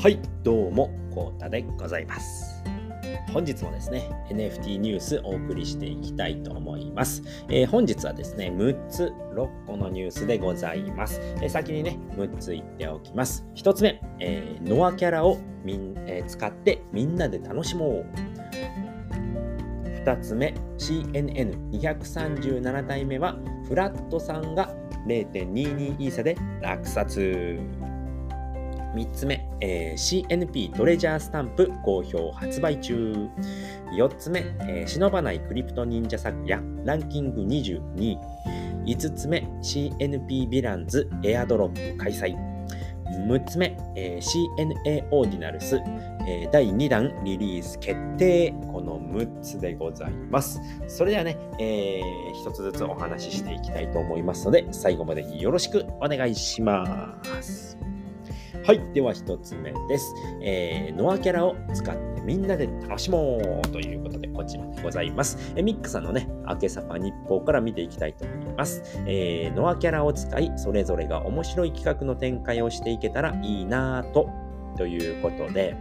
はい、どうも、こうたでございます。本日もですね、NFT ニュースお送りしていきたいと思います。えー本日はですね、6つ、6個のニュースでございます。えー先にね、6つ言っておきます。1つ目、えーノアキャラをみん、え使ってみんなで楽しもう。2つ目、CNN237 体目は、フラットさんが0.22イーサで落札。3つ目、えー CNP トレジャースタンプ好評発売中。4つ目、えー忍ばないクリプト忍者作やランキング22位。5つ目、CNP ヴィランズエアドロップ開催。6つ目、えー CNA オーディナルス、えー第2弾リリース決定。この6つでございます。それではね、え、1つずつお話ししていきたいと思いますので、最後までよろしくお願いします。はい。では一つ目です。えーノアキャラを使ってみんなで楽しもうということで、こちらでございます。えミックさんのね、明けさファ日報から見ていきたいと思います。えーノアキャラを使い、それぞれが面白い企画の展開をしていけたらいいなぁと、ということで、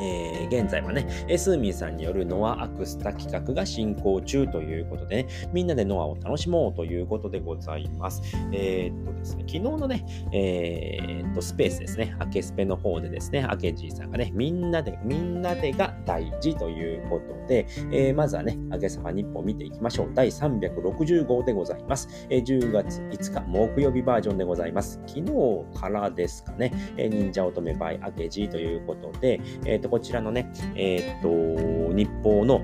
えー現在はね、スーミーさんによるノアアクスタ企画が進行中ということでね、みんなでノアを楽しもうということでございます。えーっとですね、昨日のね、えーっと、スペースですね、アケスペの方でですね、アケジーさんがね、みんなで、みんなでが大事ということで、えーまずはね、アケサファ日報見ていきましょう。第360号でございます。えー10月5日木曜日バージョンでございます。昨日からですかね、えー忍者乙女 by アケジーということで、えーっと、こちらのね、えーっと、日報の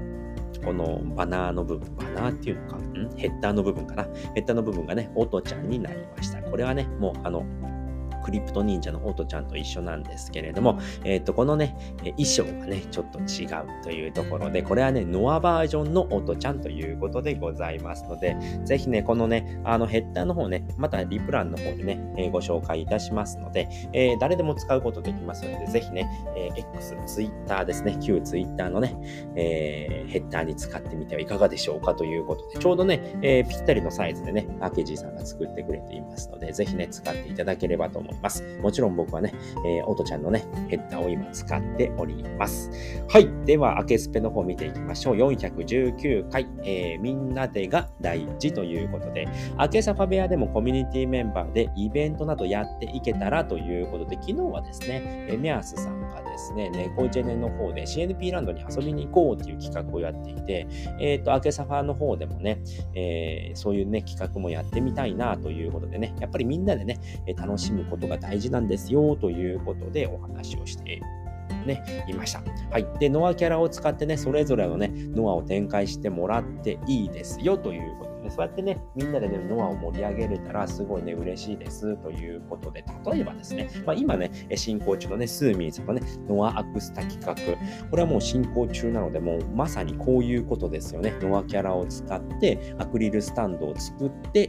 このバナーの部分、バナーっていうのか、ん？ヘッダーの部分かな？ヘッダーの部分がね、音ちゃんになりました。これはね、もうあの、クリプト忍者のオトちゃんと一緒なんですけれども、えっ、と、このね、え衣装がね、ちょっと違うというところで、これはね、ノアバージョンのオトちゃんということでございますので、ぜひね、このね、あのヘッダーの方ね、またリプランの方でね、えーご紹介いたしますので、えー誰でも使うことできますので、ぜひね、えー X、Twitter ですね、旧 Twitter のね、えーヘッダーに使ってみてはいかがでしょうかということで、ちょうどね、えーぴったりのサイズでね、アケジーさんが作ってくれていますので、ぜひね、使っていただければと思います。もちろん僕はね、えー、オトちゃんのね、ヘッダーを今使っております。はい。では、アケスペの方見ていきましょう。419回、えーみんなでが大事ということで、アケサファベアでもコミュニティメンバーでイベントなどやっていけたらということで、昨日はですね、えメアスさんがですね、ネコジェネの方で CNP ランドに遊びに行こうっていう企画をやっていて、えっ、と、アケサファの方でもね、えーそういうね、企画もやってみたいなということでね、やっぱりみんなでね、楽しむことが大事なんですよということでお話をしてね、いました。はい。で、ノアキャラを使ってね、それぞれのね、ノアを展開してもらっていいですよということで、そうやってね、みんなでね、ノアを盛り上げれたらすごいね、嬉しいですということで、例えばですね、まあ、今ね、進行中のね、スーミーさんのね、ノアアクスタ企画、これはもう進行中なので、もうまさにこういうことですよね。ノアキャラを使って、アクリルスタンドを作って、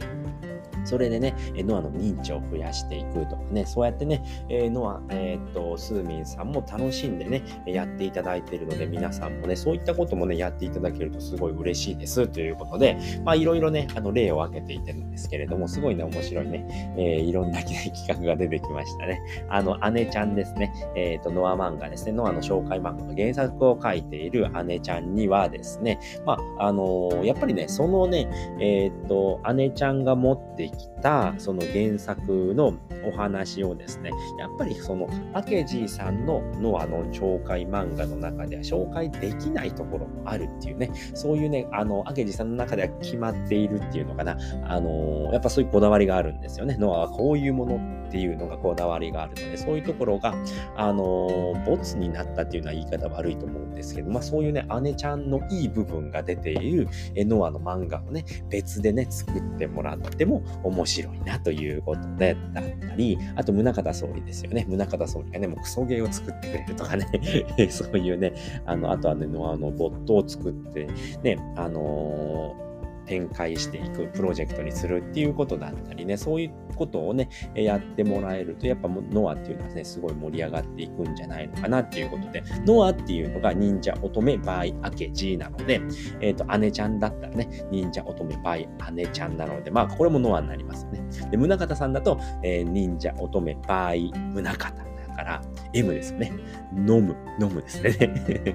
それでね、えノアの認知を増やしていくとかね、そうやってね、えノア、えーっと、スーミンさんも楽しんでね、やっていただいているので、皆さんもね、そういったこともね、やっていただけるとすごい嬉しいですということで、まあ、いろいろね、あの、例を挙げていてるんですけれども、すごいね、面白いね、えーいろんな、企画が出てきましたね。あの、姉ちゃんですね、えーっと、ノア漫画ですね、ノアの紹介漫画の原作を書いている姉ちゃんにはですね、まあ、あのーやっぱりね、そのね、えっと、姉ちゃんが持ってきた、その原作のお話をですね、やっぱりその、アケジーさんのノアの紹介漫画の中では紹介できないところもあるっていうね、そういうね、あの、アケジーさんの中では決まっているっていうのかな、あのーやっぱそういうこだわりがあるんですよね。ノアはこういうものっていうのがこだわりがあるので、そういうところが、あのーボツになったっていうのは言い方悪いと思うんですけど、まあそういうね、姉ちゃんのいい部分が出ているえノアの漫画をね、別でね、作ってもらっても面白いなということで、だったり、あと、宗像総理ですよね。宗像総理がね、もうクソゲーを作ってくれるとかね、そういうね、あの、あとはね、ノアのボットを作って、ね、あのー展開していくプロジェクトにするっていうことだったりね、そういうことをね、やってもらえると、やっぱノアっていうのはね、すごい盛り上がっていくんじゃないのかなっていうことで、ノアっていうのが忍者乙女 by 明治なので、えっ、と、姉ちゃんだったらね、忍者乙女 by 姉ちゃんなので、まあ、これもノアになりますよね。で、宗像さんだと、えー忍者乙女 by 宗像。から M ですよね。飲む、飲むですね。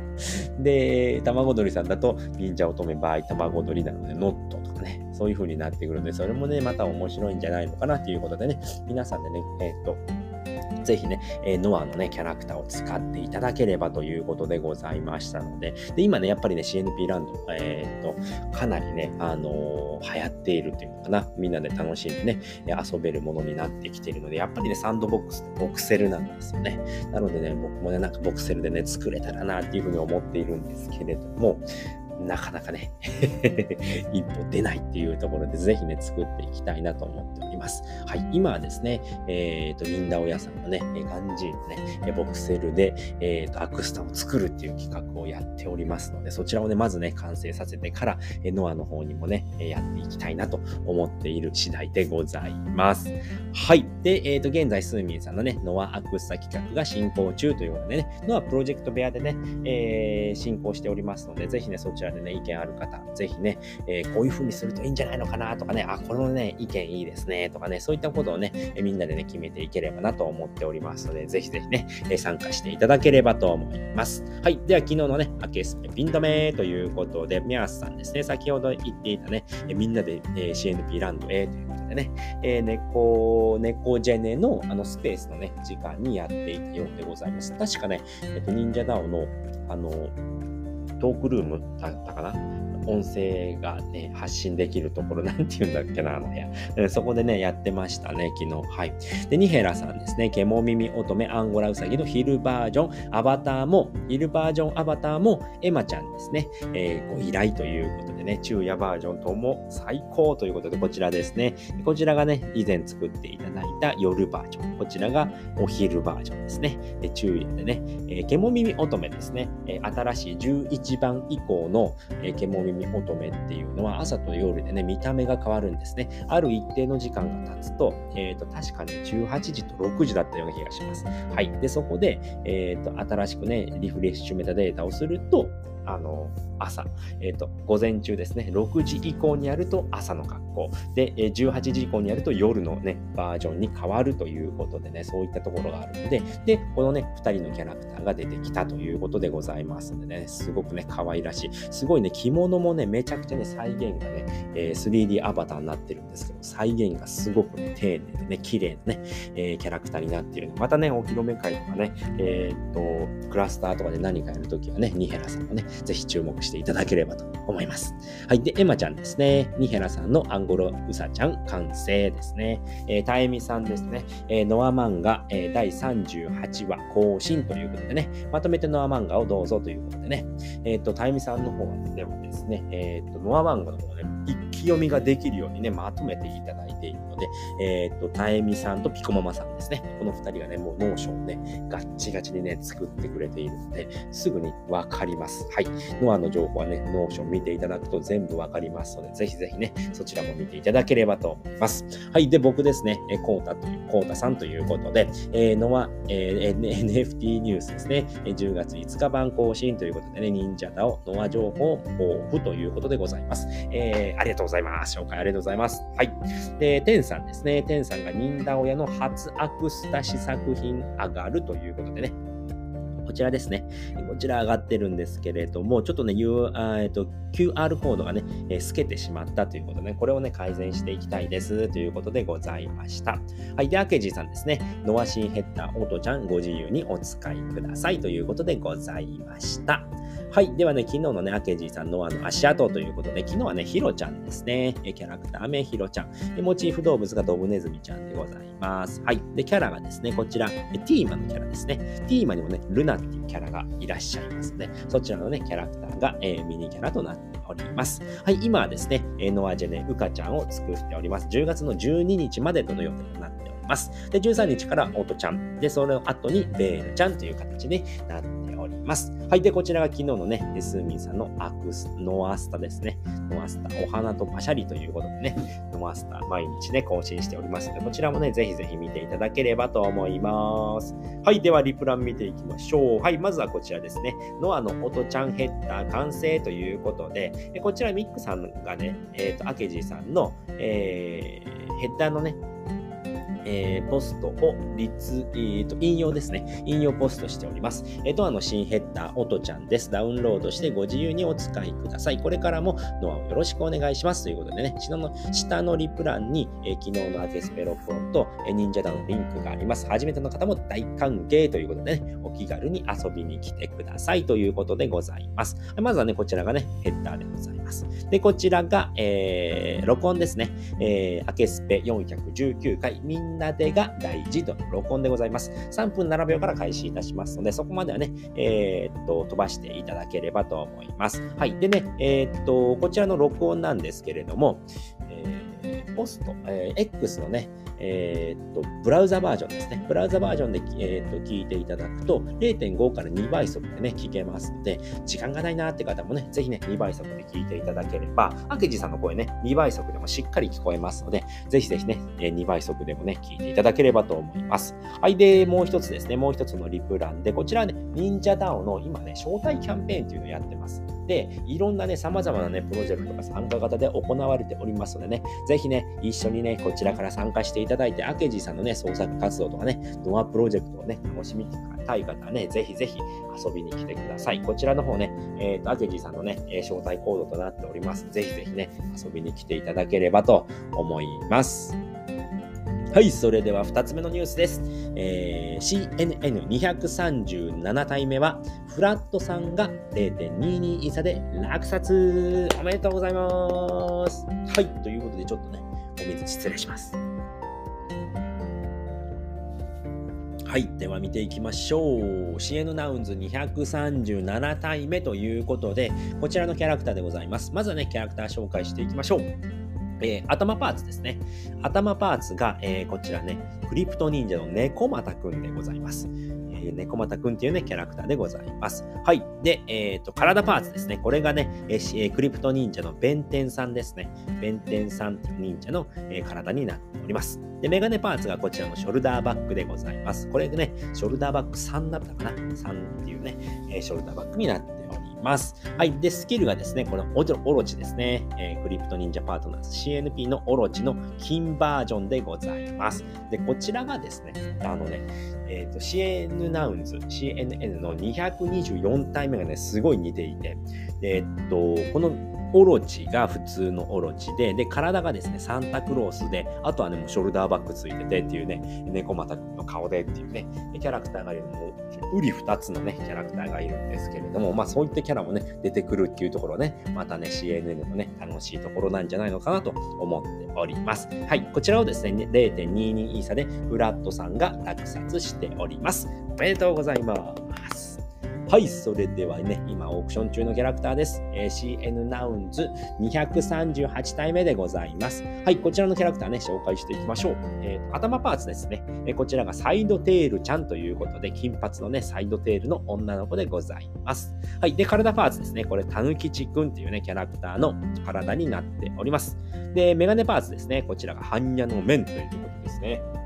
で、卵鳥さんだと、忍者乙女場合、卵鳥なので、ノットとかね、そういう風になってくるので、それもね、また面白いんじゃないのかなということでね、皆さんでね、えー、っと、ぜひね、えー、ノアのね、キャラクターを使っていただければということでございましたので、で今ね、やっぱりね、CNP ランド、えー、っと、かなりね、あのー、流行っているっていうのかな、みんなで楽しんでね、遊べるものになってきているので、やっぱりね、サンドボックスってボクセルなんですよね。なのでね、僕もね、なんかボクセルでね、作れたらなっていうふうに思っているんですけれども、なかなかね 一歩出ないっていうところで、ぜひね、作っていきたいなと思っております。はい、今はですね、えっ、ー、と、リンダオ屋さんのね、ガンジーのね、ボクセルで、えっ、ー、と、アクスタを作るっていう企画をやっておりますので、そちらをね、まずね、完成させてから、えノアの方にもね、やっていきたいなと思っている次第でございます。はい。で、えっ、ー、と、現在、スーミンさんのね、ノアアクスタ企画が進行中ということでね、ノアプロジェクト部屋でね、えー、進行しておりますので、ぜひね、そちらでね、意見ある方、ぜひね、えー、こういう風にするといいんじゃないのかなとかね、あ、このね、意見いいですねとかね、そういったことをね、えみんなでね、決めていければなと思っておりますので、ぜひぜひね、え参加していただければと思います。はい。では、昨日のね、明けスペピン止めということで、ミャースさんですね、先ほど言っていたね、えみんなで、え CNP ランド A というでね、えー、猫、猫ジェネのあのスペースのね、時間にやっていたようでございます。確かね、えっと、忍者ダオの、あの、トークルームだったかな音声がね、発信できるところ、なんて言うんだっけな、あの部屋。そこでね、やってましたね、昨日。はい。で、ニヘラさんですね、ケモ耳乙女アンゴラウサギのヒルバージョン、アバターも、ヒルバージョンアバターも、エマちゃんですね、えー、ご依頼ということでね、昼夜バージョンとも最高ということで、こちらですね。こちらがね、以前作っていただいた夜バージョン。こちらがお昼バージョンですね。で昼夜でね、えー、ケモ耳乙女ですね、え、新しい11番以降の、えー、ケモ耳耳乙女っていうのは朝と夜でね、見た目が変わるんですね。ある一定の時間が経つと、えっ、ー、と、確かに18時と6時だったような気がします。はい。で、そこで、えっ、ー、と、新しくね、リフレッシュメタデータをすると、あの、朝、えっ、ー、と、午前中ですね、6時以降にやると朝の格好、で、18時以降にやると夜のね、バージョンに変わるということでね、そういったところがあるので、で、このね、2人のキャラクターが出てきたということでございますのでね、すごくね、可愛らしい。すごいね、着物もね、めちゃくちゃね、再現がね、えー、3D アバターになってるんですけど、再現がすごくね、丁寧でね、綺麗なね、えー、キャラクターになっている。またね、お披露目会とかね、えー、っと、クラスターとかで何かやるときはね、ニヘラさんがね、ぜひ注目していただければと思います。はい。で、エマちゃんですね。ニヘラさんのアンゴロウサちゃん完成ですね。えー、タエミさんですね。えー、ノア漫画、えー、第38話更新ということでね、まとめてノア漫画をどうぞということでね、えっ、ー、と、タエミさんの方はでもですね、えっ、ー、と、ノア漫画の方ね、読みができるようにね、まとめていただいているので、えっ、と、タエミさんとピコママさんですね。この二人がね、もうノーションをね、ガッチガチにね、作ってくれているので、すぐにわかります。はい。ノアの情報はね、ノーション見ていただくと全部わかりますので、ぜひぜひね、そちらも見ていただければと思います。はい。で、僕ですね、えコータという、コータさんということで、えー、ノア、えー、NFT ニュースですね、10月5日版更新ということでね、忍者ダオノア情報豊富ということでございます。えー、ありがとうございます。ざいます紹介ありがとうございます。はい。で、テンさんですね。テンさんが忍ダオ屋の初アクスタ試作品上がるということでね、こちらですね。こちら上がってるんですけれども、ちょっとね、U あえっと QR コードがね、えー、透けてしまったということで、ね、これをね、改善していきたいですということでございました。はい。で、アケジさんですね。ノアシンヘッダーオートちゃんご自由にお使いくださいということでございました。はい。ではね、昨日のね、アケジさんのあの足跡ということで、昨日はね、ヒロちゃんですね。キャラクター名ヒロちゃん。で、モチーフ動物がドブネズミちゃんでございます。はい。で、キャラがですね、こちら、ティーマのキャラですね。ティーマにもね、ルナっていうキャラがいらっしゃいますので、そちらのね、キャラクターが、えー、ミニキャラとなっております。はい、今はですね、ノアジェネウカちゃんを作っております。10月の12日までとの予定となっております。で、13日からオートちゃん。で、その後にベールちゃんという形になってます。はい。で、こちらが昨日のね、スミンさんのアクス、ノアスタですね。ノアスタ、お花とパシャリということでね、ノアスタ、毎日ね、更新しておりますので、こちらもね、ぜひぜひ見ていただければと思います。はい。では、リプラン見ていきましょう。はい。まずはこちらですね。ノアの音ちゃんヘッダー完成ということで、こちらミックさんがね、えっ、ー、と、アケジーさんの、えー、ヘッダーのね、えー、ポストを立、えーと、引用ですね。引用ポストしております。えー、ドアの新ヘッダー、オトちゃんです。ダウンロードしてご自由にお使いください。これからもドアをよろしくお願いします。ということでね、下の下のリプランに、えー、昨日のアテスペロフォンと、えー、忍者ダウンのリンクがあります。初めての方も大歓迎ということでね、お気軽に遊びに来てくださいということでございます。まずはね、こちらがね、ヘッダーでございます。で、こちらが、えー、録音ですね。えー、アケスペ419回、みんなでが大事と録音でございます。3分7秒から開始いたしますので、そこまではね、えー、っと、飛ばしていただければと思います。はい。でね、えー、っと、こちらの録音なんですけれども、えー、ポスト、えー、X のね、えー、っと、ブラウザバージョンですね。ブラウザバージョンで、えー、っと聞いていただくと、0.5から2倍速でね、聞けますので、時間がないなーって方もね、ぜひね、2倍速で聞いていただければ、明治さんの声ね、2倍速でもしっかり聞こえますので、ぜひぜひね、2倍速でもね、聞いていただければと思います。はい。で、もう一つですね、もう一つのリプランで、こちらね、忍者ダオの今ね、招待キャンペーンというのをやってます。で、いろんなね、様々なね、プロジェクトが参加型で行われておりますのでね、ぜひね、一緒にね、こちらから参加していただいて、明治さんのね、創作活動とかね、ドアプロジェクトをね、楽しみたい方はね、ぜひぜひ遊びに来てください。こちらの方ね、えっ、ー、と、明治さんのね、招待コードとなっております。ぜひぜひね、遊びに来ていただければと思います。はい、それでは2つ目のニュースです。えー、CNN237 体目は、フラットさんが0.22イーサで落札おめでとうございます。はい、ということでちょっとね、お水失礼します。はい。では見ていきましょう。CN ナウンズ237体目ということで、こちらのキャラクターでございます。まずはね、キャラクター紹介していきましょう。えー、頭パーツですね。頭パーツが、えー、こちらね、クリプト忍者の猫又くんでございます。えー、猫又くんっていうね、キャラクターでございます。はい。で、えっ、と、体パーツですね。これがね、えー、クリプト忍者の弁天さんですね。弁天さん忍者の、えー、体になっております。で、メガネパーツがこちらのショルダーバッグでございます。これね、ショルダーバッグ3だったかな ?3 っていうね、え、ショルダーバッグになってます。はい。で、スキルがですね、このオロチですね。えー、クリプト忍者パートナーズ CNP のオロチの金バージョンでございます。で、こちらがですね、あのね、えっ、ー、と、CN ナウンズ、CNN の224体目がね、すごい似ていて、えっ、ー、と、このオロチが普通のオロチで、で、体がですね、サンタクロースで、あとはね、もうショルダーバッグついててっていうね、猫股の顔でっていうね、キャラクターがいるのも、うり二つのね、キャラクターがいるんですけれども、まあそういったキャラもね、出てくるっていうところね、またね、CNN のね、楽しいところなんじゃないのかなと思っております。はい、こちらをですね、0.22イーサでフラットさんが落札しております。おめでとうございます。はい、それではね、今オークション中のキャラクターです。えー、CN ナウンズ238体目でございます。はい、こちらのキャラクターね、紹介していきましょう。えー、頭パーツですね、えー、こちらがサイドテールちゃんということで、金髪のね、サイドテールの女の子でございます。はい、で、体パーツですね、これ、たぬきちくんっていうね、キャラクターの体になっております。で、メガネパーツですね、こちらが般若の面ということですね。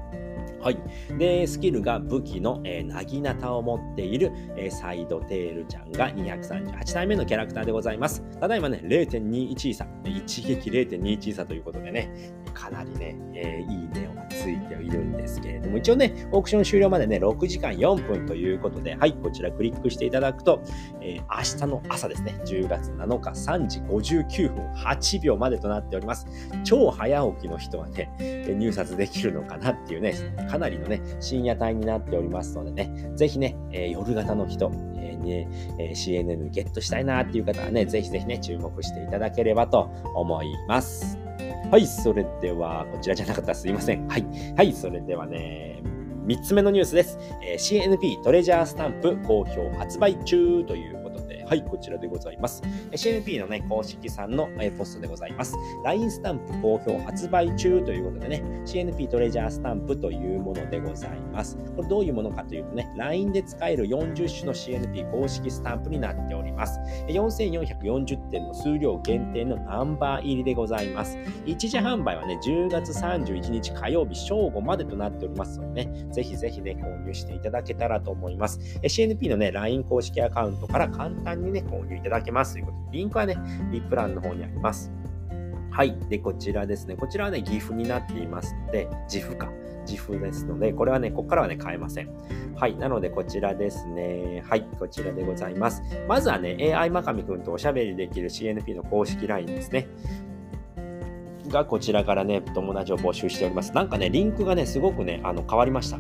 はい。で、スキルが武器の、え、なぎなたを持っている、えー、サイドテールちゃんが238体目のキャラクターでございます。ただいまね、0.21差、一撃0.21差ということでね、かなりね、えー、いいねがついているんですけれども、一応ね、オークション終了までね、6時間4分ということで、はい、こちらクリックしていただくと、えー、明日の朝ですね、10月7日3時59分8秒までとなっております。超早起きの人はね、入札できるのかなっていうね、かなりのね、深夜帯になっておりますのでね、ぜひね、えー、夜型の人、えーねえー、CNN ゲットしたいなっていう方はね、ぜひぜひね、注目していただければと思います。はい、それでは、こちらじゃなかったらすいません。はい。はい、それではね、3つ目のニュースです。えー、CNP トレジャースタンプ好評発売中というはい、こちらでございます。CNP のね、公式さんのポストでございます。LINE スタンプ好評発売中ということでね、CNP トレジャースタンプというものでございます。これどういうものかというとね、LINE で使える40種の CNP 公式スタンプになっております。4440点の数量限定のナンバー入りでございます。一時販売はね、10月31日火曜日正午までとなっておりますのでね、ぜひぜひね、購入していただけたらと思います。CNP のね、LINE 公式アカウントから簡単にね、購入いただけますということで、リンクはね、リプランの方にあります。はい。で、こちらですね。こちらはね、岐阜になっていますので、岐阜か。自負ですので、これはね、ここからはね、変えません。はい。なので、こちらですね。はい。こちらでございます。まずはね、AI まかみくんとおしゃべりできる CNP の公式 LINE ですね。がこちらからね、友達を募集しております。なんかね、リンクがね、すごくね、あの変わりました。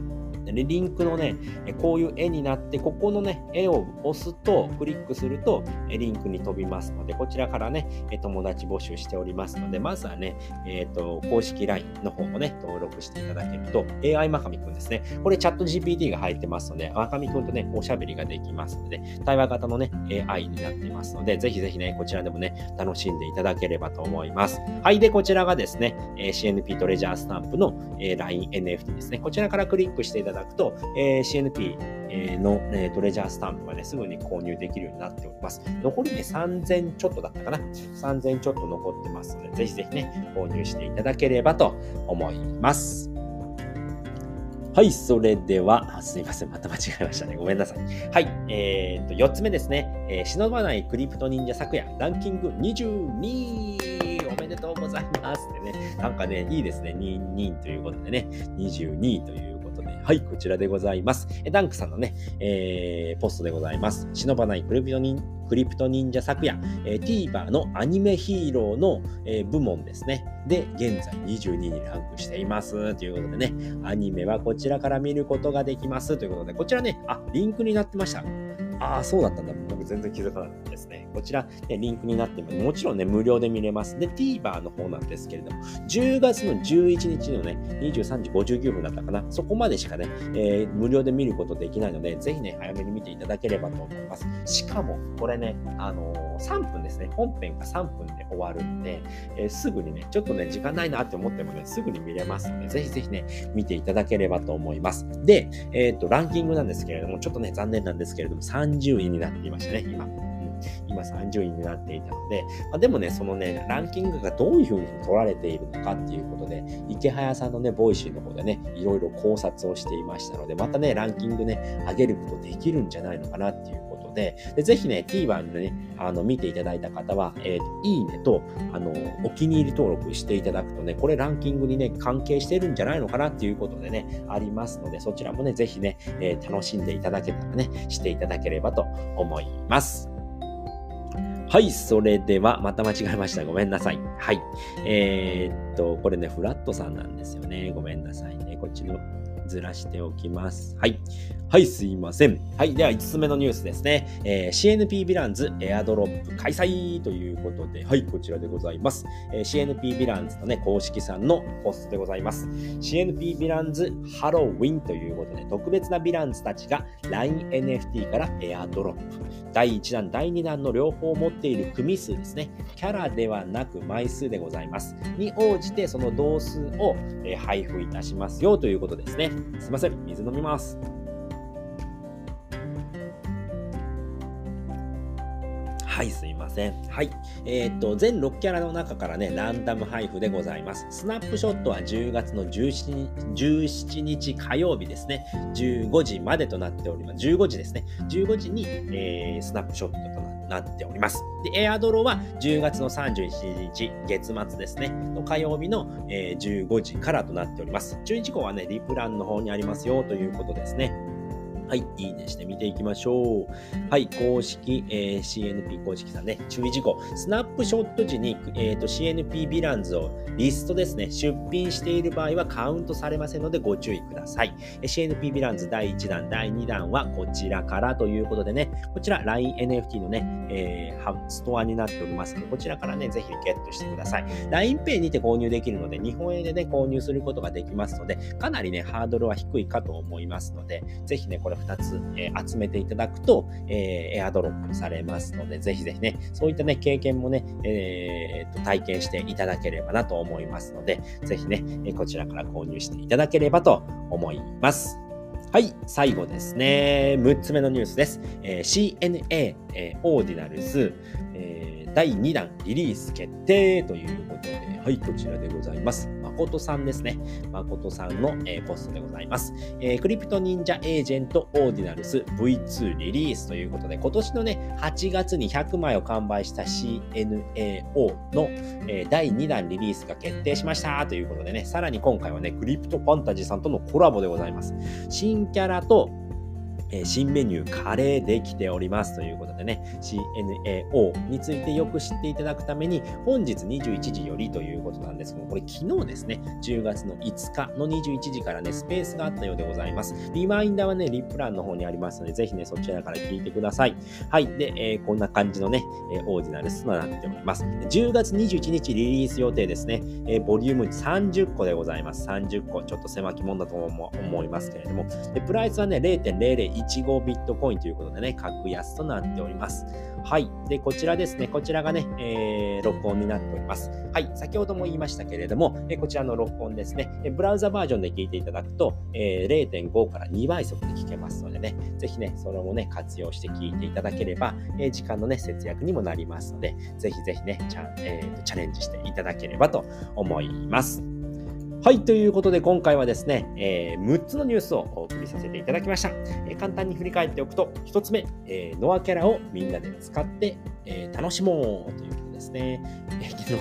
でリンクのね、こういう絵になって、ここのね、絵を押すと、クリックすると、リンクに飛びますので、こちらからね、友達募集しておりますので、まずはね、えっ、ー、と、公式 LINE の方もね、登録していただけると、AI まかみくんですね。これチャット GPT が入ってますので、まかみくんとね、おしゃべりができますので、対話型のね、AI になっていますので、ぜひぜひね、こちらでもね、楽しんでいただければと思います。はい。で、こちらがですね、CNP トレジャースタンプの LINE NFT ですね。こちらからクリックしていただだくと、えー、CNP の、えー、トレジャースタンプがね、すぐに購入できるようになっております。残りね、3000ちょっとだったかな。3000ちょっと残ってますので、ぜひぜひね、購入していただければと思います。はい、それでは、すいません、また間違えましたね。ごめんなさい。はい、えー、っと、4つ目ですね。えー、忍ばないクリプト忍者昨夜、ランキング22おめでとうございますってね。なんかね、いいですね。22ということでね、22というはい、こちらでございます。えダンクさんのね、えー、ポストでございます。忍ばないクリプト忍クリプト忍者昨夜、えー、TVer のアニメヒーローの、えー、部門ですね。で、現在22位にランクしています。ということでね、アニメはこちらから見ることができます。ということで、こちらね、あ、リンクになってました。ああ、そうだったんだ。僕全然気づかなかったですね。こちら、ね、リンクになってます。もちろんね、無料で見れます。で、TVer の方なんですけれども、10月の11日のね、23時59分だったかな。そこまでしかね、えー、無料で見ることできないので、ぜひね、早めに見ていただければと思います。しかも、これね、あのー、3分ですね。本編が3分で終わるんで、えー、すぐにね、ちょっとね、時間ないなって思ってもね、すぐに見れますので、ぜひぜひね、見ていただければと思います。で、えっ、と、ランキングなんですけれども、ちょっとね、残念なんですけれども、30位になっていましたね、今。今30位になっていたので、まあ、でもね、そのね、ランキングがどういうふうに取られているのかっていうことで、イケハヤさんのね、 Voicy の方でね、いろいろ考察をしていましたので、またね、ランキングね、上げることできるんじゃないのかなっていうで、でぜひね、TVer でね、あの、見ていただいた方は、え、ー、いいねと、あの、お気に入り登録していただくとね、これランキングにね、関係してるんじゃないのかなっていうことでね、ありますので、そちらもね、ぜひね、えー、楽しんでいただけたらね、していただければと思います。はい、それでは、また間違えました。ごめんなさい。はい。えー、っと、これね、フラットさんなんですよね。ごめんなさいね。こっちのずらしておきます。はい。はい、すいません。はい、では5つ目のニュースですね。えー、CNP ヴィランズエアドロップ開催ということで、はい、こちらでございます。えー、CNP ヴィランズのね、公式さんのポストでございます。CNP ヴィランズハロウィンということで、特別なヴィランズたちが LINE NFT からエアドロップ。第1弾、第2弾の両方を持っている組数ですね。キャラではなく枚数でございます。に応じて、その同数を、え、配布いたしますよということですね。すいません、水飲みます。はい、すいません。はい。えー、っと、全6キャラの中からね、ランダム配布でございます。スナップショットは10月の 17, 17日火曜日ですね。15時までとなっております。15時ですね。15時に、えー、スナップショットとなっております。で、エアドロは10月の31日、月末ですね、の火曜日の、えー、15時からとなっております。11号はね、リプランの方にありますよということですね。はい、いいねして見ていきましょう。はい、公式、えー、CNP 公式さんね、注意事項。スナップショット時に、えーと、CNP ヴィランズをリストですね、出品している場合はカウントされませんのでご注意ください。え CNP ヴィランズ第1弾、第2弾はこちらからということでね、こちら LINENFT のね、えー、ストアになっておりますので、こちらからね、ぜひゲットしてください。LINEPay にて購入できるので、日本円でね、購入することができますので、かなりね、ハードルは低いかと思いますので、ぜひね、これ2つ、えー、集めていただくと、えー、エアドロップされますので、ぜひぜひね、そういったね、経験もね、えー、と体験していただければなと思いますので、ぜひね、えこちらから購入していただければと思います。はい、最後ですね。6つ目のニュースです。えー、CNA、えー、オーディナルズ、えー、第2弾リリース決定ということで、はい、こちらでございます。誠さんですね。誠さんの、えー、ポストでございます、えー。クリプト忍者エージェントオーディナルズ V2 リリースということで、今年のね、8月に100枚を完売した CNAO の、えー、第2弾リリースが決定しましたということでね、さらに今回はね、クリプトファンタジーさんとのコラボでございます。新キャラとえ新メニューカレーできておりますということでね、CNAO についてよく知っていただくために、本日21時よりということなんですけども、これ昨日ですね、10月の5日の21時からね、スペースがあったようでございます。リマインダーはね、リプランの方にありますので、ぜひね、そちらから聞いてください。はい。で、えー、こんな感じのね、えオーディナルスとなっております。10月21日リリース予定ですね、えー、ボリューム30個でございます。30個、ちょっと狭きもんだと思いますけれども、でプライスはね、0.001 15ビットコインということでね、格安となっております。はい。で、こちらですね。こちらがね、えー、録音になっております。はい。先ほども言いましたけれども、えこちらの録音ですね。えブラウザバージョンで聞いていただくと、えー、0.5から2倍速で聞けますのでね、ぜひね、それもね、活用して聞いていただければ、えー、時間のね、節約にもなりますので、ぜひぜひね、チャ,、えーチャレンジしていただければと思います。はい、ということで今回はですね、えー、6つのニュースをお送りさせていただきました。えー、簡単に振り返っておくと、1つ目、えー、ノアキャラをみんなで使って、え楽しもうということですね。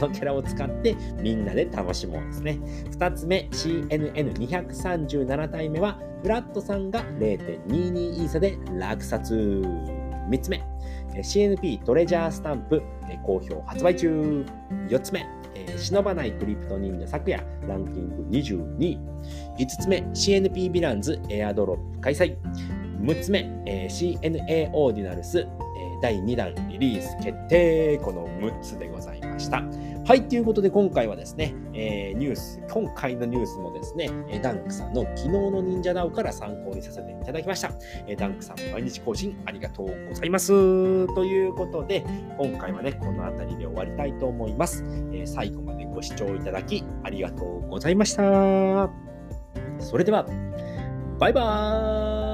ノアキャラを使ってみんなで楽しもうですね。2つ目、CNN237 体目は、フラットさんが0.22イーサで落札。3つ目、CNP トレジャースタンプ好評発売中。4つ目、忍ばないクリプト忍者昨夜、ランキング22位。5つ目、CNP ヴィランズエアドロップ開催。6つ目、えー、CNA オーディナルス、えー、第2弾リリース決定。この6つでございました。はい、ということで今回はですね、えー、ニュース、今回のニュースもですね、ダンクさんの昨日の忍者ダウから参考にさせていただきました。えダンクさん毎日更新ありがとうございます。ということで、今回はね、この辺りで終わりたいと思います。え最後までご視聴いただきありがとうございました。それでは、バイバーイ